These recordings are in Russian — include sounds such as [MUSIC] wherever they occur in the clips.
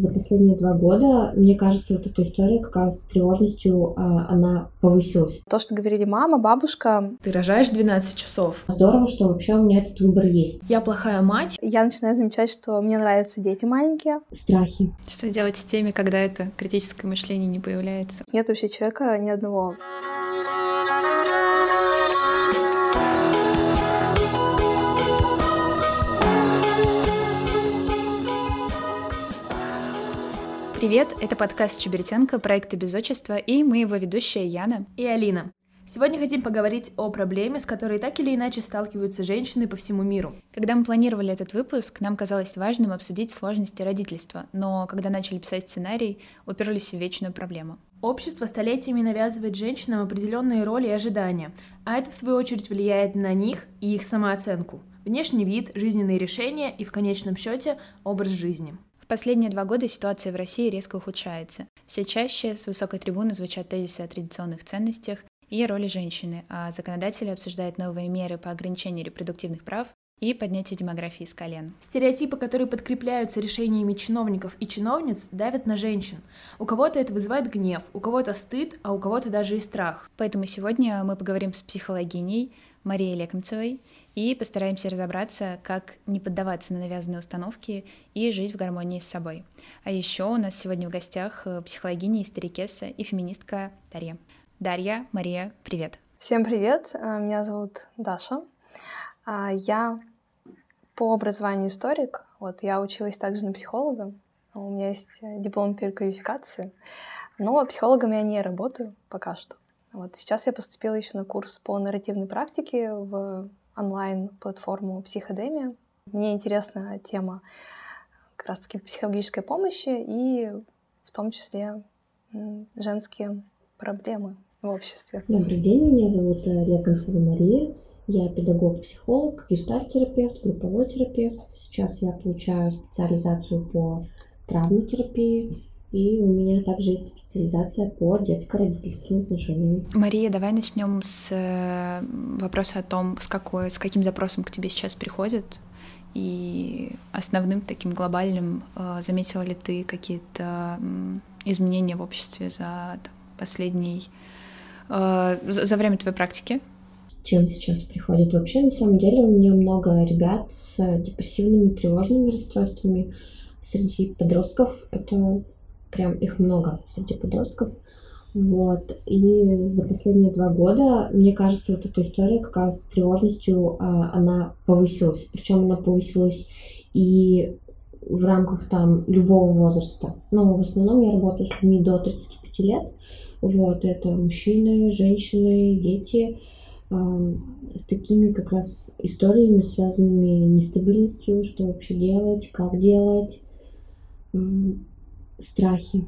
За последние два года, мне кажется, вот эта история как раз с тревожностью, а, она повысилась. То, что говорили мама, бабушка. Ты рожаешь 12 часов. Здорово, что вообще у меня этот выбор есть. Я плохая мать. Я начинаю замечать, что мне нравятся дети маленькие. Страхи. Что делать с теми, когда это критическое мышление не появляется? Нет вообще человека ни одного. Привет, это подкаст Чебертенко, проекта «Без отчества», и мы его ведущая Яна и Алина. Сегодня хотим поговорить о проблеме, с которой так или иначе сталкиваются женщины по всему миру. Когда мы планировали этот выпуск, нам казалось важным обсудить сложности родительства, но когда начали писать сценарий, уперлись в вечную проблему. Общество столетиями навязывает женщинам определенные роли и ожидания, а это в свою очередь влияет на них и их самооценку. Внешний вид, жизненные решения и в конечном счете образ жизни последние два года ситуация в России резко ухудшается. Все чаще с высокой трибуны звучат тезисы о традиционных ценностях и роли женщины, а законодатели обсуждают новые меры по ограничению репродуктивных прав и поднятие демографии с колен. Стереотипы, которые подкрепляются решениями чиновников и чиновниц, давят на женщин. У кого-то это вызывает гнев, у кого-то стыд, а у кого-то даже и страх. Поэтому сегодня мы поговорим с психологиней Марией Лекомцевой и постараемся разобраться, как не поддаваться на навязанные установки и жить в гармонии с собой. А еще у нас сегодня в гостях э, психологиня историкесса и феминистка Дарья. Дарья, Мария, привет. Всем привет, э, меня зовут Даша. А, я по образованию историк, вот я училась также на психолога, у меня есть э, диплом переквалификации, но психологом я не работаю пока что. Вот сейчас я поступила еще на курс по нарративной практике в онлайн-платформу «Психодемия». Мне интересна тема как раз-таки психологической помощи и в том числе женские проблемы в обществе. Добрый день, меня зовут Леконцева э, Мария. Я педагог-психолог, гештальт-терапевт, групповой терапевт. Сейчас я получаю специализацию по травматерапии и у меня также есть специализация по детско-родительским отношениям. Мария, давай начнем с вопроса о том, с, какой, с каким запросом к тебе сейчас приходят. И основным таким глобальным, э, заметила ли ты какие-то изменения в обществе за там, последний, э, за, время твоей практики? С чем сейчас приходит? Вообще, на самом деле, у меня много ребят с депрессивными, тревожными расстройствами. Среди подростков это прям их много среди подростков. Вот. И за последние два года, мне кажется, вот эта история как раз с тревожностью, а, она повысилась. Причем она повысилась и в рамках там любого возраста. Но в основном я работаю с людьми до 35 лет. Вот, это мужчины, женщины, дети э, с такими как раз историями, связанными нестабильностью, что вообще делать, как делать страхи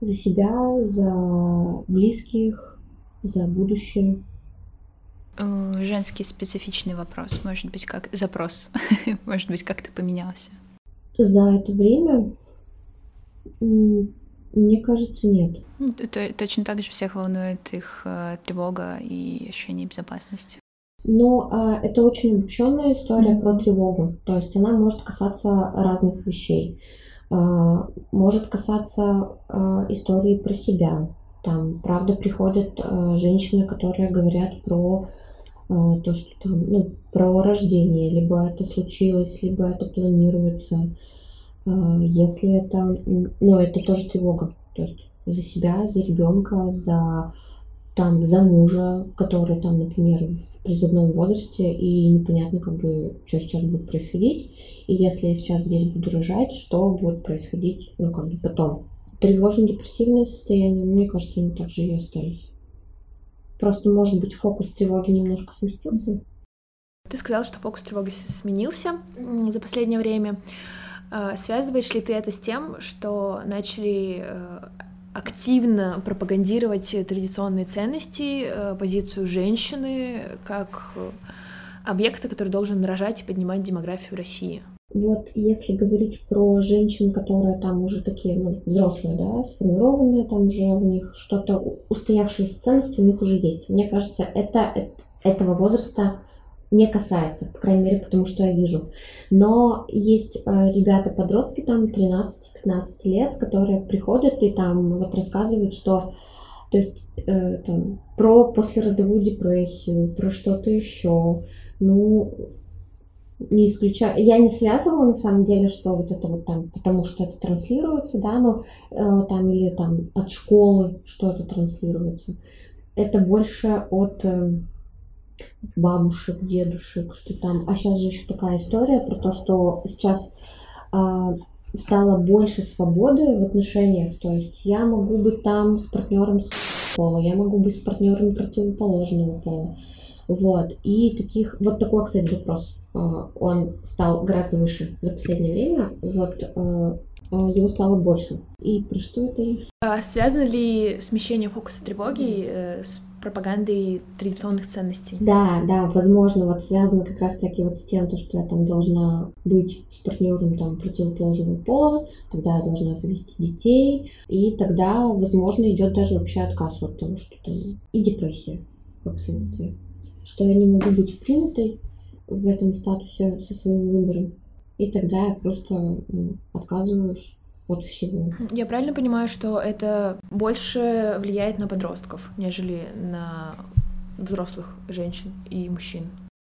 за себя, за близких, за будущее. Э, женский специфичный вопрос, может быть, как запрос, [LAUGHS] может быть, как ты поменялся? За это время, мне кажется, нет. Это точно так же всех волнует их э, тревога и ощущение безопасности. Но а, это очень обобщенная история mm-hmm. про тревогу. То есть она может касаться разных вещей. А, может касаться а, истории про себя. Там, правда, приходят а, женщины, которые говорят про то, что там, ну, про рождение, либо это случилось, либо это планируется. Если это, ну, это тоже тревога, то есть за себя, за ребенка, за там за мужа, который там, например, в призывном возрасте, и непонятно, как бы, что сейчас будет происходить. И если я сейчас здесь буду рожать, что будет происходить, ну, как бы потом. Тревожно-депрессивное состояние, мне кажется, они также и остались. Просто, может быть, фокус тревоги немножко сместился. Ты сказала, что фокус тревоги сменился за последнее время. А, связываешь ли ты это с тем, что начали э, активно пропагандировать традиционные ценности, э, позицию женщины как э, объекта, который должен рожать и поднимать демографию России. Вот если говорить про женщин, которые там уже такие ну, взрослые, да, сформированные, там уже у них что-то, устоявшиеся ценности у них уже есть. Мне кажется, это, этого возраста не касается, по крайней мере, потому что я вижу. Но есть э, ребята-подростки, там 13-15 лет, которые приходят и там вот рассказывают, что то есть э, там, про послеродовую депрессию, про что-то еще. Ну, не исключаю. Я не связывала на самом деле, что вот это вот там, потому что это транслируется, да, но э, там или там от школы что-то транслируется. Это больше от э, бабушек, дедушек, что там. А сейчас же еще такая история про то, что сейчас э, стало больше свободы в отношениях. То есть я могу быть там с партнером с пола, я могу быть с партнером противоположного пола. Вот. И таких, вот такой, кстати, запрос, а, он стал гораздо выше за последнее время. Вот а, его стало больше. И про что это? А связано ли смещение фокуса тревоги э, с пропагандой традиционных ценностей? Да, да, возможно, вот связано как раз таки вот с тем, то, что я там должна быть с партнером там противоположного пола, тогда я должна завести детей, и тогда, возможно, идет даже вообще отказ от того, что там и депрессия как следствие что я не могу быть принятой в этом статусе со своим выбором. И тогда я просто ну, отказываюсь от всего. Я правильно понимаю, что это больше влияет на подростков, нежели на взрослых женщин и мужчин?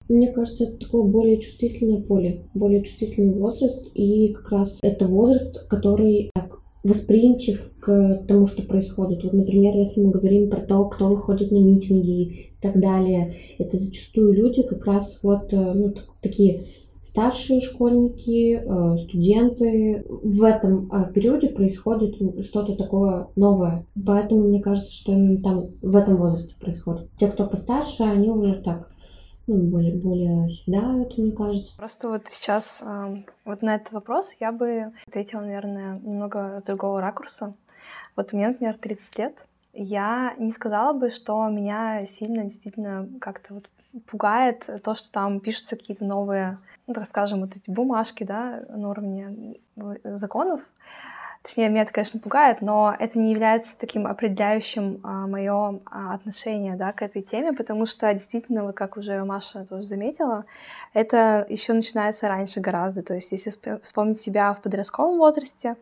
Мне кажется, это такое более чувствительное поле, более чувствительный возраст, и как раз это возраст, который так восприимчив к тому, что происходит. Вот, например, если мы говорим про то, кто выходит на митинги и так далее, это зачастую люди как раз вот э, ну, такие старшие школьники, э, студенты. В этом э, периоде происходит что-то такое новое. Поэтому мне кажется, что именно там в этом возрасте происходит. Те, кто постарше, они уже так ну, более, более седают, мне кажется. Просто вот сейчас вот на этот вопрос я бы ответила, наверное, немного с другого ракурса. Вот мне, например, 30 лет. Я не сказала бы, что меня сильно действительно как-то вот пугает то, что там пишутся какие-то новые, ну, так скажем, вот эти бумажки, да, на уровне законов. Точнее, меня это, конечно, пугает, но это не является таким определяющим а, мое а, отношение да, к этой теме, потому что действительно, вот как уже Маша тоже заметила, это еще начинается раньше гораздо. То есть, если вспомнить себя в подростковом возрасте,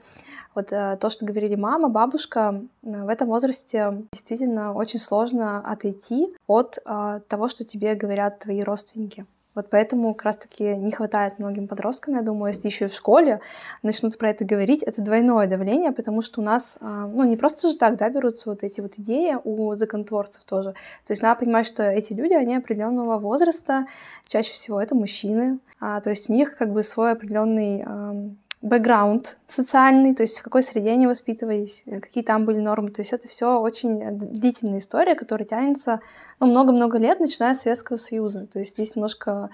вот а, то, что говорили мама, бабушка, в этом возрасте действительно очень сложно отойти от а, того, что тебе говорят твои родственники. Вот поэтому как раз-таки не хватает многим подросткам, я думаю, если еще и в школе начнут про это говорить, это двойное давление, потому что у нас, а, ну, не просто же так, да, берутся вот эти вот идеи у законотворцев тоже. То есть надо понимать, что эти люди, они определенного возраста, чаще всего это мужчины, а, то есть у них как бы свой определенный бэкграунд социальный, то есть в какой среде они воспитывались, э, какие там были нормы. То есть это все очень э, длительная история, которая тянется ну, много-много лет, начиная с Советского Союза. То есть здесь немножко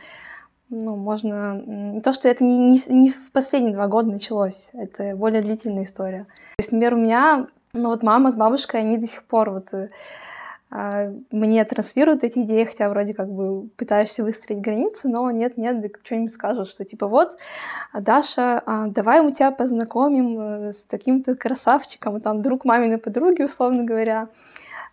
ну, можно... То, что это не, не, не в последние два года началось, это более длительная история. То есть, например, у меня, ну вот мама с бабушкой, они до сих пор вот э, мне транслируют эти идеи, хотя вроде как бы пытаешься выстроить границы, но нет-нет, что-нибудь скажут, что типа вот, Даша, а, давай мы тебя познакомим э, с таким-то красавчиком, там друг маминой подруги, условно говоря.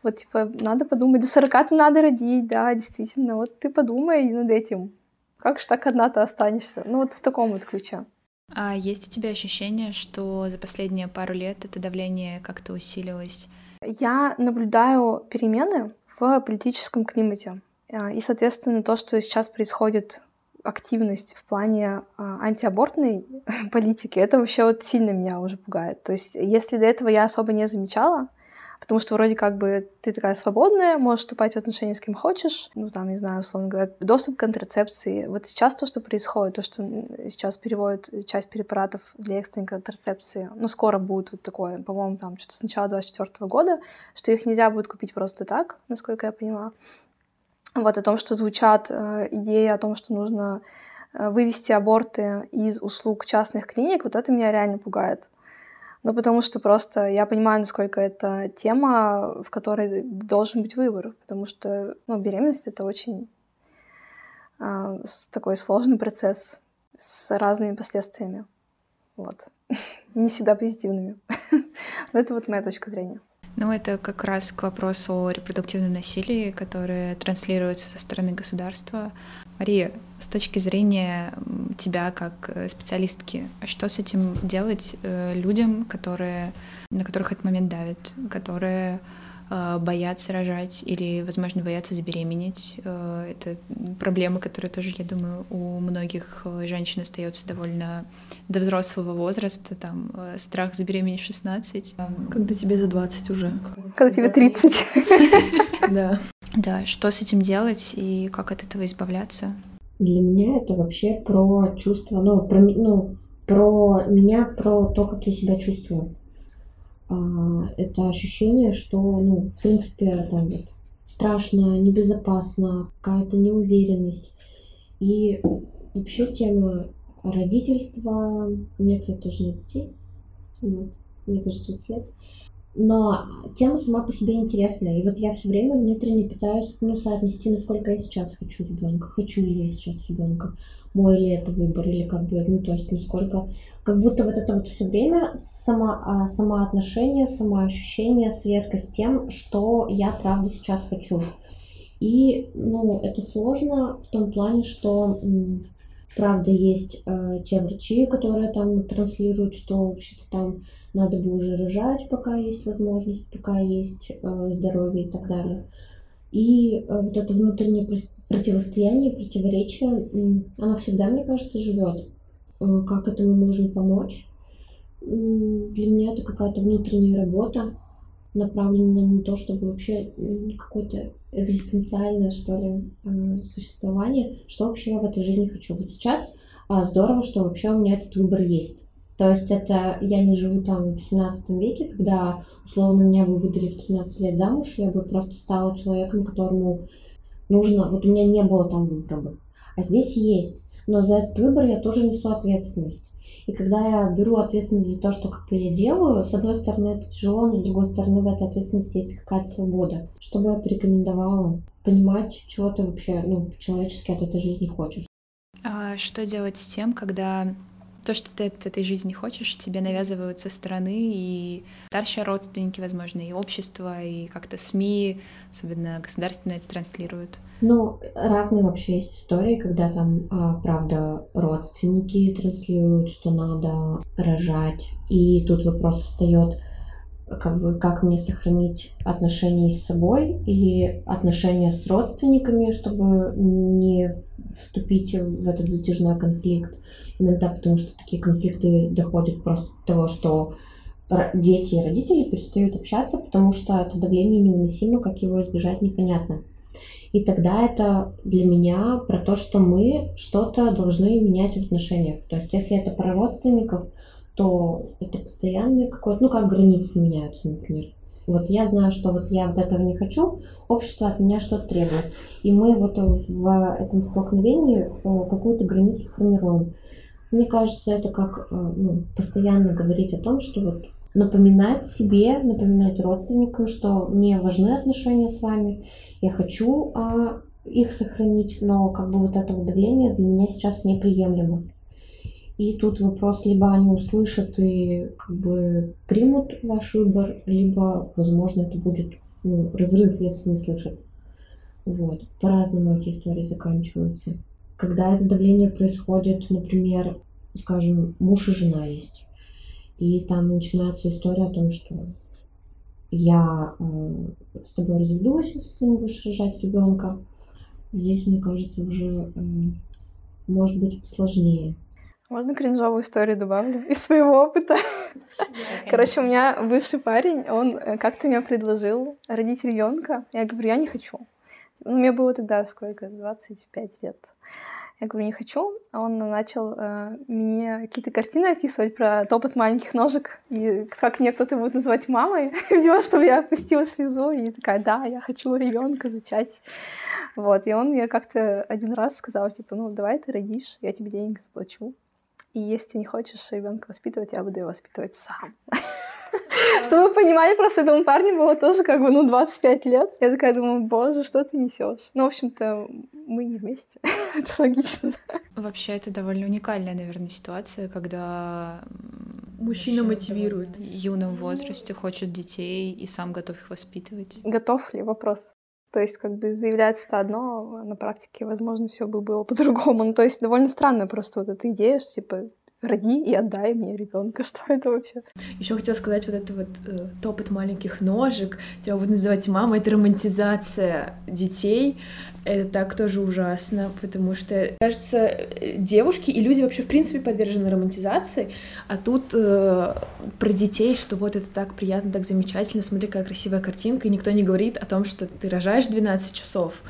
Вот типа надо подумать, до 40 надо родить, да, действительно, вот ты подумай над этим. Как же так одна-то останешься? Ну вот в таком вот ключе. А есть у тебя ощущение, что за последние пару лет это давление как-то усилилось? Я наблюдаю перемены в политическом климате. А, и, соответственно, то, что сейчас происходит активность в плане а, антиабортной [LAUGHS] политики, это вообще вот сильно меня уже пугает. То есть, если до этого я особо не замечала, Потому что вроде как бы ты такая свободная, можешь вступать в отношения с кем хочешь. Ну, там, не знаю, условно говоря, доступ к контрацепции. Вот сейчас то, что происходит, то, что сейчас переводят часть препаратов для экстренной контрацепции, ну, скоро будет вот такое, по-моему, там, что-то с начала 24 года, что их нельзя будет купить просто так, насколько я поняла. Вот о том, что звучат э, идеи о том, что нужно э, вывести аборты из услуг частных клиник, вот это меня реально пугает. Ну, потому что просто я понимаю, насколько это тема, в которой должен быть выбор, потому что ну, беременность — это очень э, такой сложный процесс с разными последствиями. Вот. [LAUGHS] Не всегда позитивными. [LAUGHS] Но это вот моя точка зрения. Ну, это как раз к вопросу о репродуктивном насилии, которое транслируется со стороны государства. Мария, с точки зрения тебя как э, специалистки, что с этим делать э, людям, которые, на которых этот момент давит, которые э, боятся рожать или, возможно, боятся забеременеть. Это проблема, которая тоже, я думаю, у многих женщин остается довольно до взрослого возраста, там, страх забеременеть в 16. Когда тебе за 20 уже. Когда тебе 30. [LAUGHS] Да. Да, что с этим делать и как от этого избавляться? Для меня это вообще про чувство, ну, про, ну, про меня, про то, как я себя чувствую. А, это ощущение, что, ну, в принципе, там вот, страшно, небезопасно, какая-то неуверенность. И вообще тема родительства... У меня, кстати, тоже нет детей. Мне тоже 30 лет. Но тема сама по себе интересная. И вот я все время внутренне пытаюсь ну, соотнести, насколько я сейчас хочу ребенка. Хочу ли я сейчас ребенка. Мой ли это выбор, или как бы, ну, то есть, насколько... Как будто вот это вот все время само, а, самоотношение, самоощущение сверка с тем, что я правда сейчас хочу. И, ну, это сложно в том плане, что правда есть э, те врачи, которые там транслируют, что вообще-то там надо бы уже рожать, пока есть возможность, пока есть э, здоровье и так далее. И э, вот это внутреннее противостояние, противоречие, э, оно всегда, мне кажется, живет. Э, как этому можно помочь? Э, для меня это какая-то внутренняя работа, направленная на то, чтобы вообще какое-то экзистенциальное, что ли, э, существование, что вообще я в этой жизни хочу. Вот сейчас э, здорово, что вообще у меня этот выбор есть то есть это я не живу там в 17 веке, когда, условно, меня бы выдали в 13 лет замуж, я бы просто стала человеком, которому нужно... Вот у меня не было там выбора. А здесь есть. Но за этот выбор я тоже несу ответственность. И когда я беру ответственность за то, что как бы я делаю, с одной стороны это тяжело, но с другой стороны в этой ответственности есть какая-то свобода. Что бы я порекомендовала? Понимать, чего ты вообще ну, человечески от этой жизни хочешь. А что делать с тем, когда то, что ты от этой жизни хочешь, тебе навязывают со стороны и старшие родственники, возможно, и общество, и как-то СМИ, особенно государственные, это транслируют. Ну, разные вообще есть истории, когда там, а, правда, родственники транслируют, что надо рожать, и тут вопрос встает, как бы, как мне сохранить отношения с собой или отношения с родственниками, чтобы не вступить в этот затяжной конфликт. Иногда потому что такие конфликты доходят просто до того, что дети и родители перестают общаться, потому что это давление невыносимо, как его избежать непонятно. И тогда это для меня про то, что мы что-то должны менять в отношениях. То есть если это про родственников, то это постоянно какое-то, ну как границы меняются, например. Вот я знаю, что вот я вот этого не хочу, общество от меня что-то требует. И мы вот в этом столкновении э, какую-то границу формируем. Мне кажется, это как э, ну, постоянно говорить о том, что вот напоминать себе, напоминать родственникам, что мне важны отношения с вами, я хочу а, их сохранить, но как бы вот это давление для меня сейчас неприемлемо. И тут вопрос, либо они услышат и как бы примут ваш выбор, либо, возможно, это будет ну, разрыв, если не слышат. Вот. По-разному эти истории заканчиваются. Когда это давление происходит, например, скажем, муж и жена есть, и там начинается история о том, что я э, с тобой разведусь, если ты не будешь рожать ребенка. Здесь, мне кажется, уже э, может быть сложнее. Можно кринжовую историю добавлю из своего опыта? Короче, у меня бывший парень, он э, как-то мне предложил родить ребенка. Я говорю, я не хочу. Ну, мне было тогда сколько? 25 лет. Я говорю, не хочу. А он начал э, мне какие-то картины описывать про топот маленьких ножек и как мне кто-то будет называть мамой. [LAUGHS] Видимо, чтобы я опустила слезу и такая, да, я хочу ребенка зачать. Вот. И он мне как-то один раз сказал, типа, ну, давай ты родишь, я тебе денег заплачу. И если ты не хочешь ребенка воспитывать, я буду его воспитывать сам. Чтобы вы понимали, просто этому парню было тоже как бы, ну, 25 лет. Я такая думаю, боже, что ты несешь? Ну, в общем-то, мы не вместе. [LAUGHS] это логично. Вообще, это довольно уникальная, наверное, ситуация, когда мужчина мотивирует. В юном возрасте хочет детей и сам готов их воспитывать. Готов ли? Вопрос. То есть, как бы заявляется-то одно, а на практике, возможно, все бы было [LAUGHS] по-другому. Ну, то есть, довольно странно просто вот эта идея, что, типа, роди и отдай мне ребенка. [LAUGHS] Что это вообще? Еще хотела сказать вот это вот э, топот маленьких ножек, тебя будут называть мама, это романтизация детей. Это так тоже ужасно, потому что, кажется, девушки и люди вообще в принципе подвержены романтизации, а тут э, про детей, что вот это так приятно, так замечательно, смотри, какая красивая картинка, и никто не говорит о том, что ты рожаешь 12 часов,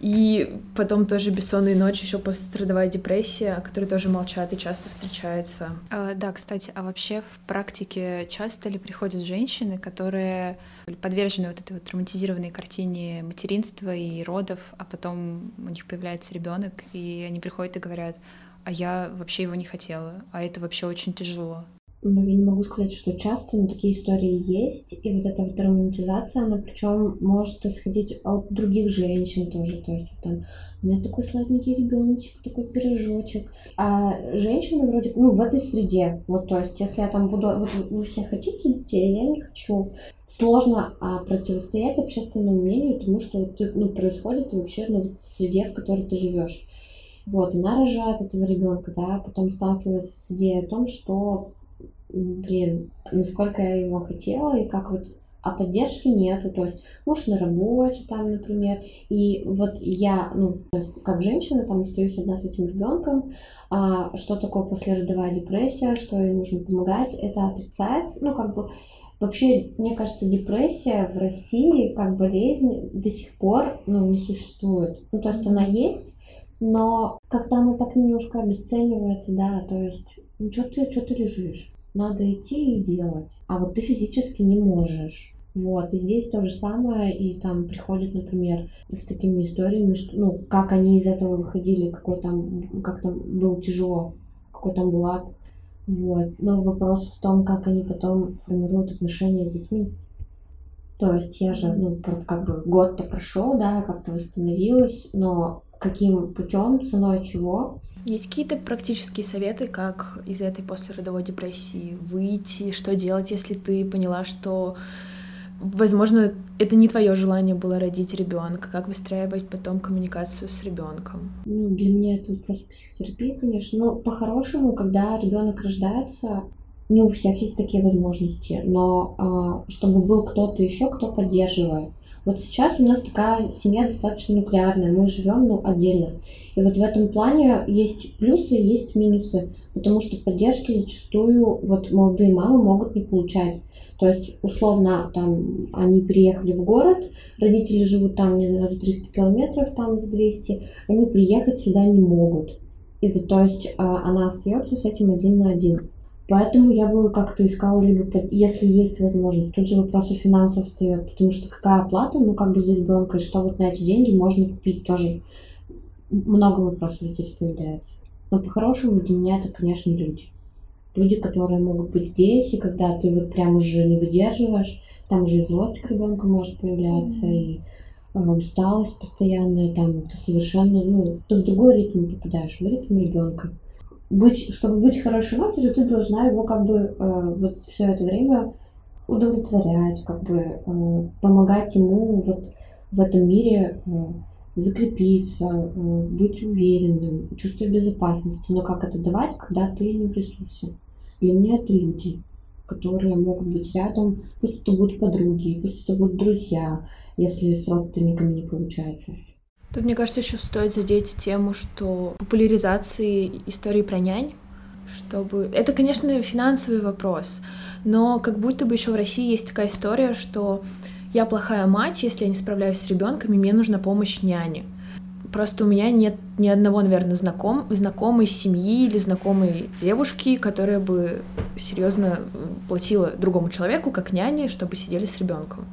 и потом тоже бессонные ночи, еще пострадовая депрессия, которые тоже молчат и часто встречаются. А, да, кстати, а вообще в практике часто ли приходят женщины, которые подвержены вот этой вот романтизированной картине материнства и родов, а потом у них появляется ребенок, и они приходят и говорят, а я вообще его не хотела, а это вообще очень тяжело. Ну, я не могу сказать, что часто, но такие истории есть. И вот эта вот романтизация, она причем может исходить от других женщин тоже. То есть там у меня такой сладенький ребеночек, такой пирожочек. А женщины вроде, ну, в этой среде. Вот, то есть, если я там буду, вот вы все хотите детей, я не хочу. Сложно а, противостоять общественному мнению тому, что ну, происходит вообще ну, в среде, в которой ты живешь. Вот, она рожает этого ребенка, да, потом сталкивается с идеей о том, что блин, насколько я его хотела, и как вот а поддержки нету, то есть муж на работе там, например, и вот я, ну, то есть как женщина там остаюсь одна с этим ребенком, а, что такое послеродовая депрессия, что ей нужно помогать, это отрицается, ну, как бы Вообще, мне кажется, депрессия в России как болезнь до сих пор ну, не существует. Ну, то есть она есть, но как-то она так немножко обесценивается, да, то есть, ну, что ты, что ты лежишь? Надо идти и делать. А вот ты физически не можешь. Вот, и здесь то же самое, и там приходят, например, с такими историями, что, ну, как они из этого выходили, какой там, как там было тяжело, какой там был ад. Вот. Но вопрос в том, как они потом формируют отношения с детьми. То есть я же, ну, как бы год-то прошел, да, как-то восстановилась, но каким путем, ценой чего, есть какие-то практические советы, как из этой послеродовой депрессии выйти, что делать, если ты поняла, что, возможно, это не твое желание было родить ребенка, как выстраивать потом коммуникацию с ребенком? Ну, для меня это вопрос психотерапии, конечно. Но по-хорошему, когда ребенок рождается, не у всех есть такие возможности, но а, чтобы был кто-то еще, кто поддерживает. Вот сейчас у нас такая семья достаточно нуклеарная, мы живем ну, отдельно. И вот в этом плане есть плюсы, есть минусы, потому что поддержки зачастую вот молодые мамы могут не получать. То есть, условно, там, они приехали в город, родители живут там, не знаю, за 300 километров, там, за 200, они приехать сюда не могут. И вот, то есть, а, она остается с этим один на один. Поэтому я бы как-то искала, либо, если есть возможность, тут же вопрос о финансах встает, потому что какая оплата, ну, как бы за ребенка, и что вот на эти деньги можно купить, тоже много вопросов здесь появляется. Но по-хорошему для меня это, конечно, люди. Люди, которые могут быть здесь, и когда ты вот прям уже не выдерживаешь, там уже и злость к ребенку может появляться, и э, усталость постоянная, там ты совершенно, ну, ты в другой ритм попадаешь, в ритм ребенка быть, чтобы быть хорошей матерью, ты должна его как бы э, вот все это время удовлетворять, как бы э, помогать ему вот в этом мире э, закрепиться, э, быть уверенным, чувствовать безопасности. Но как это давать, когда ты не в ресурсе? Для меня это люди, которые могут быть рядом, пусть это будут подруги, пусть это будут друзья, если с родственниками не получается. Тут, мне кажется, еще стоит задеть тему, что популяризации истории про нянь, чтобы... Это, конечно, финансовый вопрос, но как будто бы еще в России есть такая история, что я плохая мать, если я не справляюсь с ребенком, и мне нужна помощь няни. Просто у меня нет ни одного, наверное, знаком, знакомой семьи или знакомой девушки, которая бы серьезно платила другому человеку, как няне, чтобы сидели с ребенком.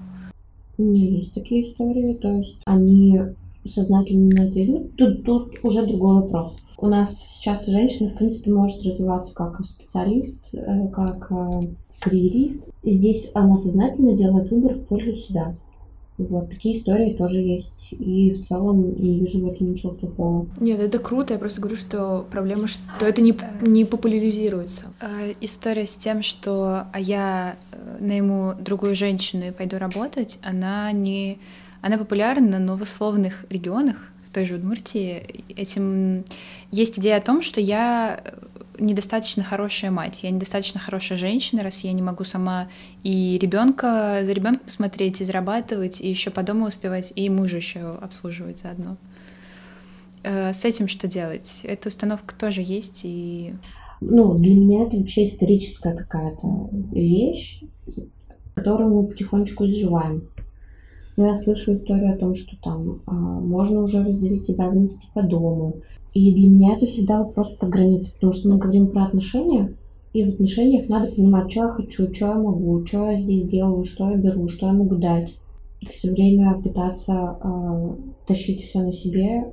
У меня есть такие истории, то есть они сознательно на это идут, тут, тут уже другой вопрос. У нас сейчас женщина, в принципе, может развиваться как специалист, э, как э, карьерист. Здесь она сознательно делает выбор в пользу себя. Вот, такие истории тоже есть. И в целом не вижу в этом ничего плохого. Нет, это круто. Я просто говорю, что проблема, что это не, не популяризируется. Э, история с тем, что а я найму другую женщину и пойду работать, она не она популярна, но в условных регионах, в той же Удмуртии, этим есть идея о том, что я недостаточно хорошая мать, я недостаточно хорошая женщина, раз я не могу сама и ребенка за ребенком смотреть, и зарабатывать, и еще по дому успевать, и мужа еще обслуживать заодно. Э, с этим что делать? Эта установка тоже есть и... Ну, для меня это вообще историческая какая-то вещь, которую мы потихонечку изживаем. Но я слышу историю о том, что там а, можно уже разделить обязанности по дому. И для меня это всегда вопрос про границы, потому что мы говорим про отношения, и в отношениях надо понимать, что я хочу, что я могу, что я здесь делаю, что я беру, что я могу дать. Все время пытаться э, тащить все на себе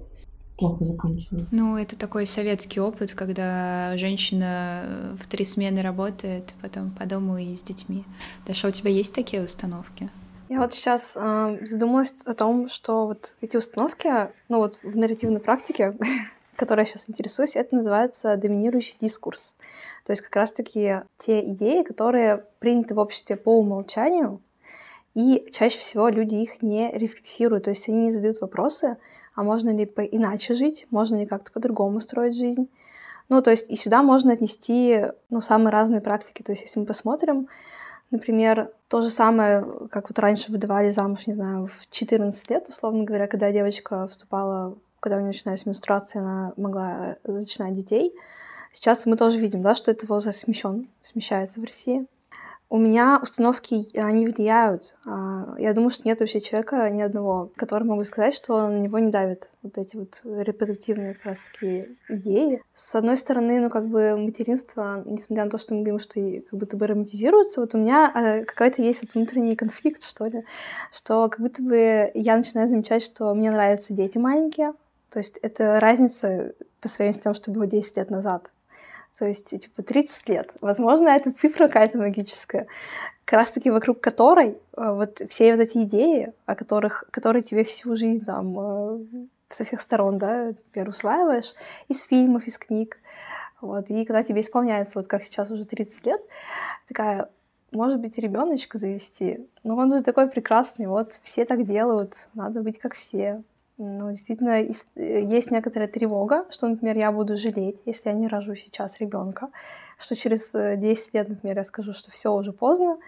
плохо заканчивается. Ну, это такой советский опыт, когда женщина в три смены работает, потом по дому и с детьми. Даша, у тебя есть такие установки? Я вот сейчас э, задумалась о том, что вот эти установки, ну вот в нарративной практике, [LAUGHS] которой я сейчас интересуюсь, это называется доминирующий дискурс. То есть как раз-таки те идеи, которые приняты в обществе по умолчанию, и чаще всего люди их не рефлексируют, то есть они не задают вопросы, а можно ли иначе жить, можно ли как-то по-другому строить жизнь. Ну, то есть и сюда можно отнести ну, самые разные практики. То есть если мы посмотрим, например, то же самое, как вот раньше выдавали замуж, не знаю, в 14 лет, условно говоря, когда девочка вступала, когда у нее начиналась менструация, она могла зачинать детей. Сейчас мы тоже видим, да, что этот возраст смещен, смещается в России. У меня установки, они влияют. А, я думаю, что нет вообще человека ни одного, который могу сказать, что на него не давят вот эти вот репродуктивные как раз-таки идеи. С одной стороны, ну как бы материнство, несмотря на то, что мы говорим, что как будто бы романтизируется, вот у меня а, какой-то есть вот внутренний конфликт, что ли, что как будто бы я начинаю замечать, что мне нравятся дети маленькие, то есть это разница по сравнению с тем, что было 10 лет назад. То есть, типа, 30 лет. Возможно, это цифра какая-то магическая, как раз-таки вокруг которой э, вот все вот эти идеи, о которых, которые тебе всю жизнь там э, со всех сторон, да, например, усваиваешь, из фильмов, из книг, вот, и когда тебе исполняется, вот как сейчас уже 30 лет, такая, может быть, ребеночка завести, ну он же такой прекрасный, вот все так делают, надо быть как все, ну, действительно, э, есть некоторая тревога, что, например, я буду жалеть, если я не рожу сейчас ребенка, что через 10 э, лет, например, я скажу, что все уже поздно,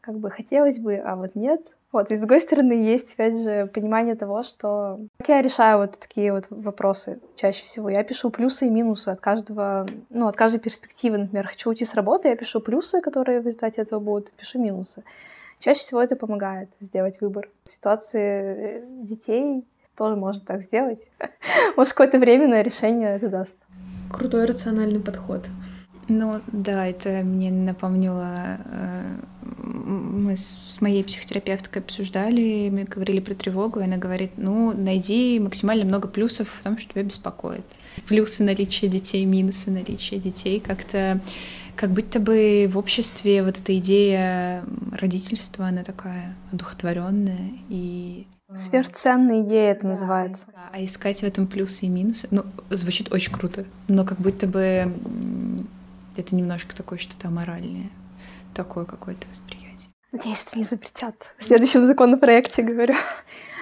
как бы хотелось бы, а вот нет. Вот, и с другой стороны, есть, опять же, понимание того, что как я решаю вот такие вот вопросы чаще всего. Я пишу плюсы и минусы от каждого, ну, от каждой перспективы. Например, хочу уйти с работы, я пишу плюсы, которые в результате этого будут, пишу минусы. Чаще всего это помогает сделать выбор. В ситуации э, детей тоже можно так сделать. [LAUGHS] Может, какое-то временное решение это даст. Крутой рациональный подход. Ну да, это мне напомнило. Э, мы с моей психотерапевткой обсуждали, мы говорили про тревогу, и она говорит, ну, найди максимально много плюсов в том, что тебя беспокоит. Плюсы наличия детей, минусы наличия детей. Как-то как будто бы в обществе вот эта идея родительства, она такая одухотворенная и Сверхценная идея это называется. А искать в этом плюсы и минусы, ну, звучит очень круто, но как будто бы это немножко такое что-то аморальное, такое какое-то восприятие. Надеюсь, это не запретят. В следующем законопроекте, говорю,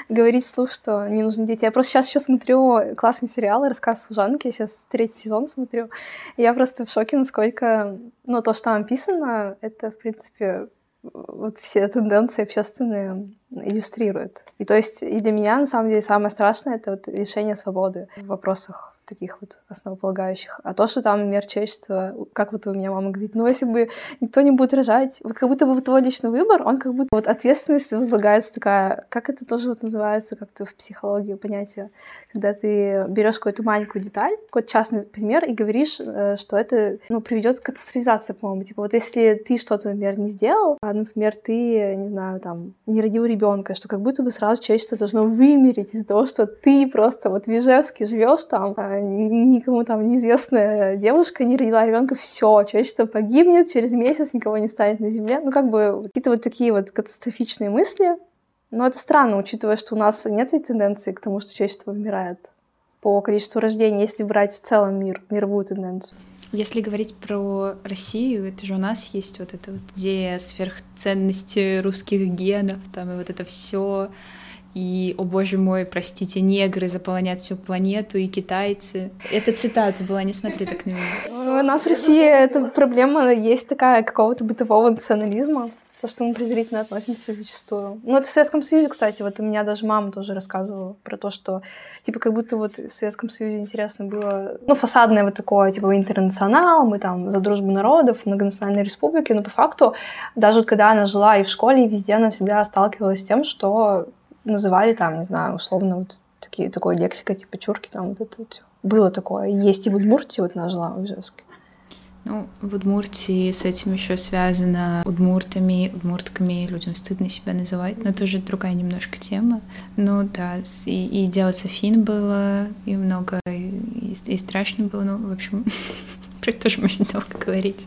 говорить вслух, что не нужны дети. Я просто сейчас еще смотрю классный сериал «Рассказ служанки», я сейчас третий сезон смотрю, я просто в шоке, насколько, ну, то, что там написано, это, в принципе, вот все тенденции общественные иллюстрирует. И то есть и для меня, на самом деле, самое страшное — это вот лишение свободы в вопросах таких вот основополагающих. А то, что там, например, человечество, как вот у меня мама говорит, ну, если бы никто не будет рожать, вот как будто бы твой личный выбор, он как будто вот ответственность возлагается такая, как это тоже вот называется как-то в психологии понятие, когда ты берешь какую-то маленькую деталь, какой-то частный пример и говоришь, э, что это, ну, приведет к катастрофизации, по-моему. Типа вот если ты что-то, например, не сделал, а, например, ты, не знаю, там, не родил ребенка, что как будто бы сразу человечество должно вымереть из-за того, что ты просто вот в Ижевске живешь там, а, никому там неизвестная девушка не родила ребенка, все, человечество погибнет, через месяц никого не станет на Земле. Ну, как бы какие-то вот такие вот катастрофичные мысли. Но это странно, учитывая, что у нас нет ведь тенденции к тому, что человечество вымирает по количеству рождений, если брать в целом мир, мировую тенденцию. Если говорить про Россию, это же у нас есть вот эта вот идея сверхценности русских генов, там и вот это все и, о боже мой, простите, негры заполонят всю планету, и китайцы. Это цитата была, не смотри так на меня. У нас в России эта проблема есть такая какого-то бытового национализма то, что мы презрительно относимся зачастую. Ну, это в Советском Союзе, кстати, вот у меня даже мама тоже рассказывала про то, что, типа, как будто вот в Советском Союзе интересно было, ну, фасадное вот такое, типа, интернационал, мы там за дружбу народов, многонациональной республики, но по факту, даже вот когда она жила и в школе, и везде, она всегда сталкивалась с тем, что называли там, не знаю, условно, вот такие, такой лексика, типа, чурки, там, вот это вот. Было такое. Есть и в Удмуртии, вот она жила в Ижевске. Ну, в Удмуртии с этим еще связано удмуртами, удмуртками, людям стыдно себя называть, но это уже другая немножко тема. Ну да, и, и дело Софин было, и много, и, и страшно было, ну, в общем, [LAUGHS] про это тоже можно долго говорить.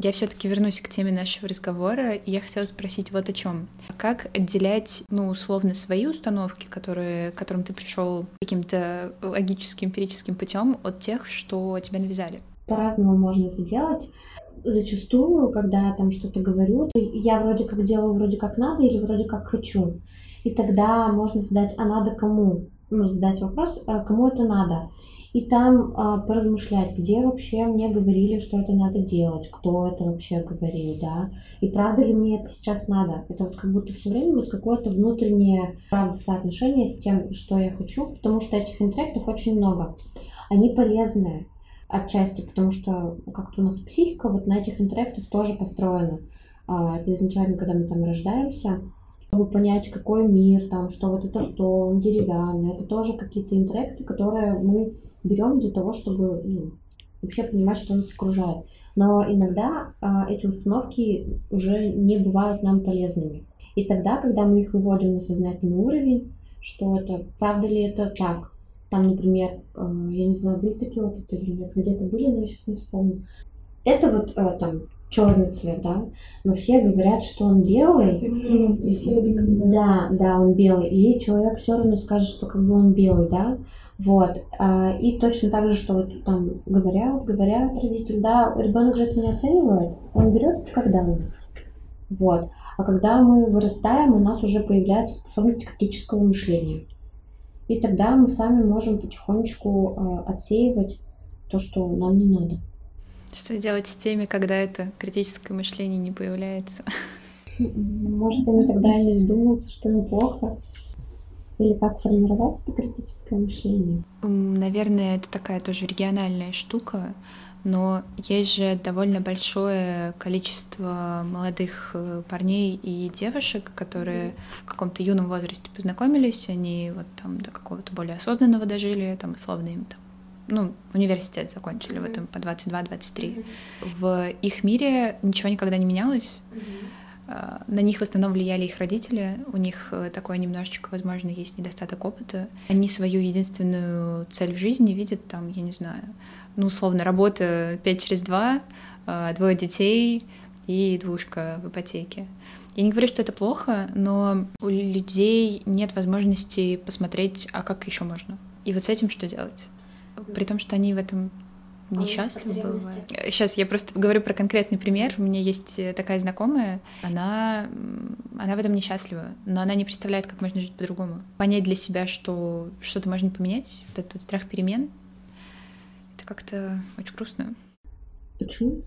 Я все-таки вернусь к теме нашего разговора, и я хотела спросить вот о чем. Как отделять, ну, условно, свои установки, которые, к которым ты пришел каким-то логическим, эмпирическим путем, от тех, что тебя навязали? По-разному можно это делать. Зачастую, когда я там что-то говорю, я вроде как делаю вроде как надо или вроде как хочу. И тогда можно задать, а надо кому? Ну, задать вопрос, а кому это надо? и там а, поразмышлять, где вообще мне говорили, что это надо делать, кто это вообще говорил, да, и правда ли мне это сейчас надо. Это вот как будто все время вот какое-то внутреннее, правда, соотношение с тем, что я хочу, потому что этих интеллектов очень много. Они полезные отчасти, потому что как-то у нас психика вот на этих интерактах тоже построена. А, это изначально, когда мы там рождаемся, чтобы понять, какой мир, там, что вот это стол, он деревянный. Это тоже какие-то интеракты, которые мы берем для того, чтобы ну, вообще понимать, что нас окружает. Но иногда а, эти установки уже не бывают нам полезными. И тогда, когда мы их выводим на сознательный уровень, что это, правда ли это так? Там, например, э, я не знаю, были такие опыты или нет, где-то были, но я сейчас не вспомню. Это вот э, там черный цвет, да, но все говорят, что он белый. Да, да, он белый. И человек все равно скажет, что как бы он белый, да. Вот. А, и точно так же, что вот там говорят, говорят родители, да, ребенок же это не оценивает, он берет как данность. Вот. А когда мы вырастаем, у нас уже появляется способность критического мышления. И тогда мы сами можем потихонечку э, отсеивать то, что нам не надо. Что делать с теми, когда это критическое мышление не появляется? Может, они тогда не задумываются, что им плохо. Или как формировать это критическое мышление? Наверное, это такая тоже региональная штука, но есть же довольно большое количество молодых э, парней и девушек, которые в каком-то юном возрасте познакомились, они вот там до какого-то более осознанного дожили, там условно им там ну, университет закончили, mm-hmm. вот им по 22-23. Mm-hmm. В их мире ничего никогда не менялось. Mm-hmm на них в основном влияли их родители, у них э, такое немножечко, возможно, есть недостаток опыта. Они свою единственную цель в жизни видят там, я не знаю, ну, условно, работа 5 через 2, а, двое детей и двушка в ипотеке. Я не говорю, что это плохо, но у людей нет возможности посмотреть, а как еще можно. И вот с этим что делать? При том, что они в этом Несчастливы бывают. Сейчас я просто говорю про конкретный пример. У меня есть э, такая знакомая, она, она в этом несчастлива, но она не представляет, как можно жить по-другому. Понять для себя, что что-то можно поменять, вот этот страх перемен, это как-то очень грустно. Почему?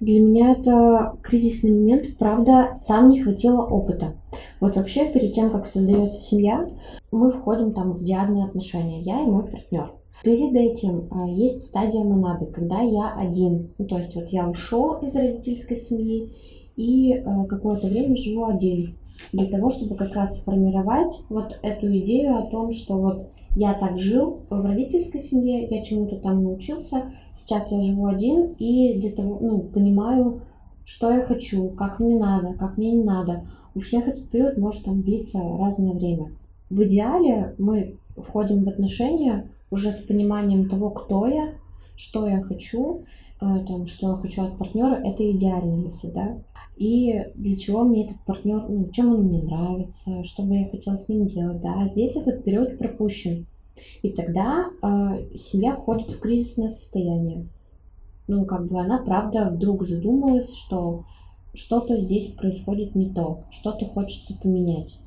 Для меня это кризисный момент, правда, там не хватило опыта. Вот вообще перед тем, как создается семья, мы входим там в диадные отношения, я и мой партнер. Перед этим а, есть стадия монады, когда я один. Ну, то есть вот я ушел из родительской семьи и а, какое-то время живу один. Для того, чтобы как раз сформировать вот эту идею о том, что вот я так жил в родительской семье, я чему-то там научился, сейчас я живу один и для того, ну, понимаю, что я хочу, как мне надо, как мне не надо. У всех этот период может там длиться разное время. В идеале мы входим в отношения уже с пониманием того, кто я, что я хочу, э, там, что я хочу от партнера, это идеально, если, да. И для чего мне этот партнер, ну, чем он мне нравится, что бы я хотела с ним делать, да. А здесь этот период пропущен. И тогда э, семья входит в кризисное состояние. Ну, как бы она, правда, вдруг задумалась, что что-то здесь происходит не то, что-то хочется поменять.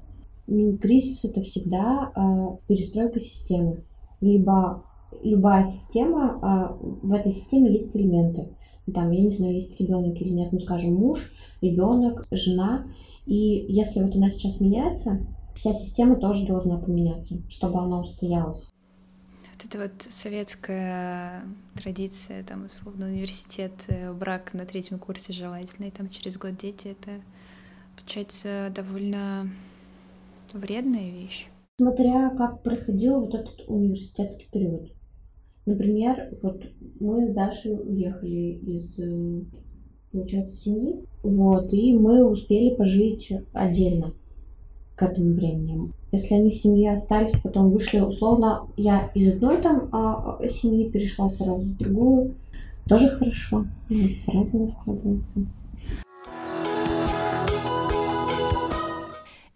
Кризис это всегда э, перестройка системы. Либо любая система, э, в этой системе есть элементы. Там, я не знаю, есть ребенок или нет, ну, скажем, муж, ребенок, жена. И если вот она сейчас меняется, вся система тоже должна поменяться, чтобы она устоялась. Вот это вот советская традиция, там, условно, университет, э, брак на третьем курсе желательно, и там через год дети, это, получается, довольно вредная вещь. Смотря как проходил вот этот университетский период. Например, вот мы с Дашей уехали из, э, получается, семьи, вот, и мы успели пожить отдельно к этому времени. Если они в семье остались, потом вышли, условно, я из одной там а, а семьи перешла сразу в другую, тоже хорошо. По-разному складывается.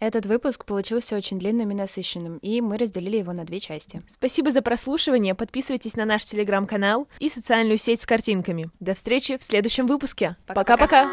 Этот выпуск получился очень длинным и насыщенным, и мы разделили его на две части. Спасибо за прослушивание, подписывайтесь на наш телеграм-канал и социальную сеть с картинками. До встречи в следующем выпуске. Пока-пока!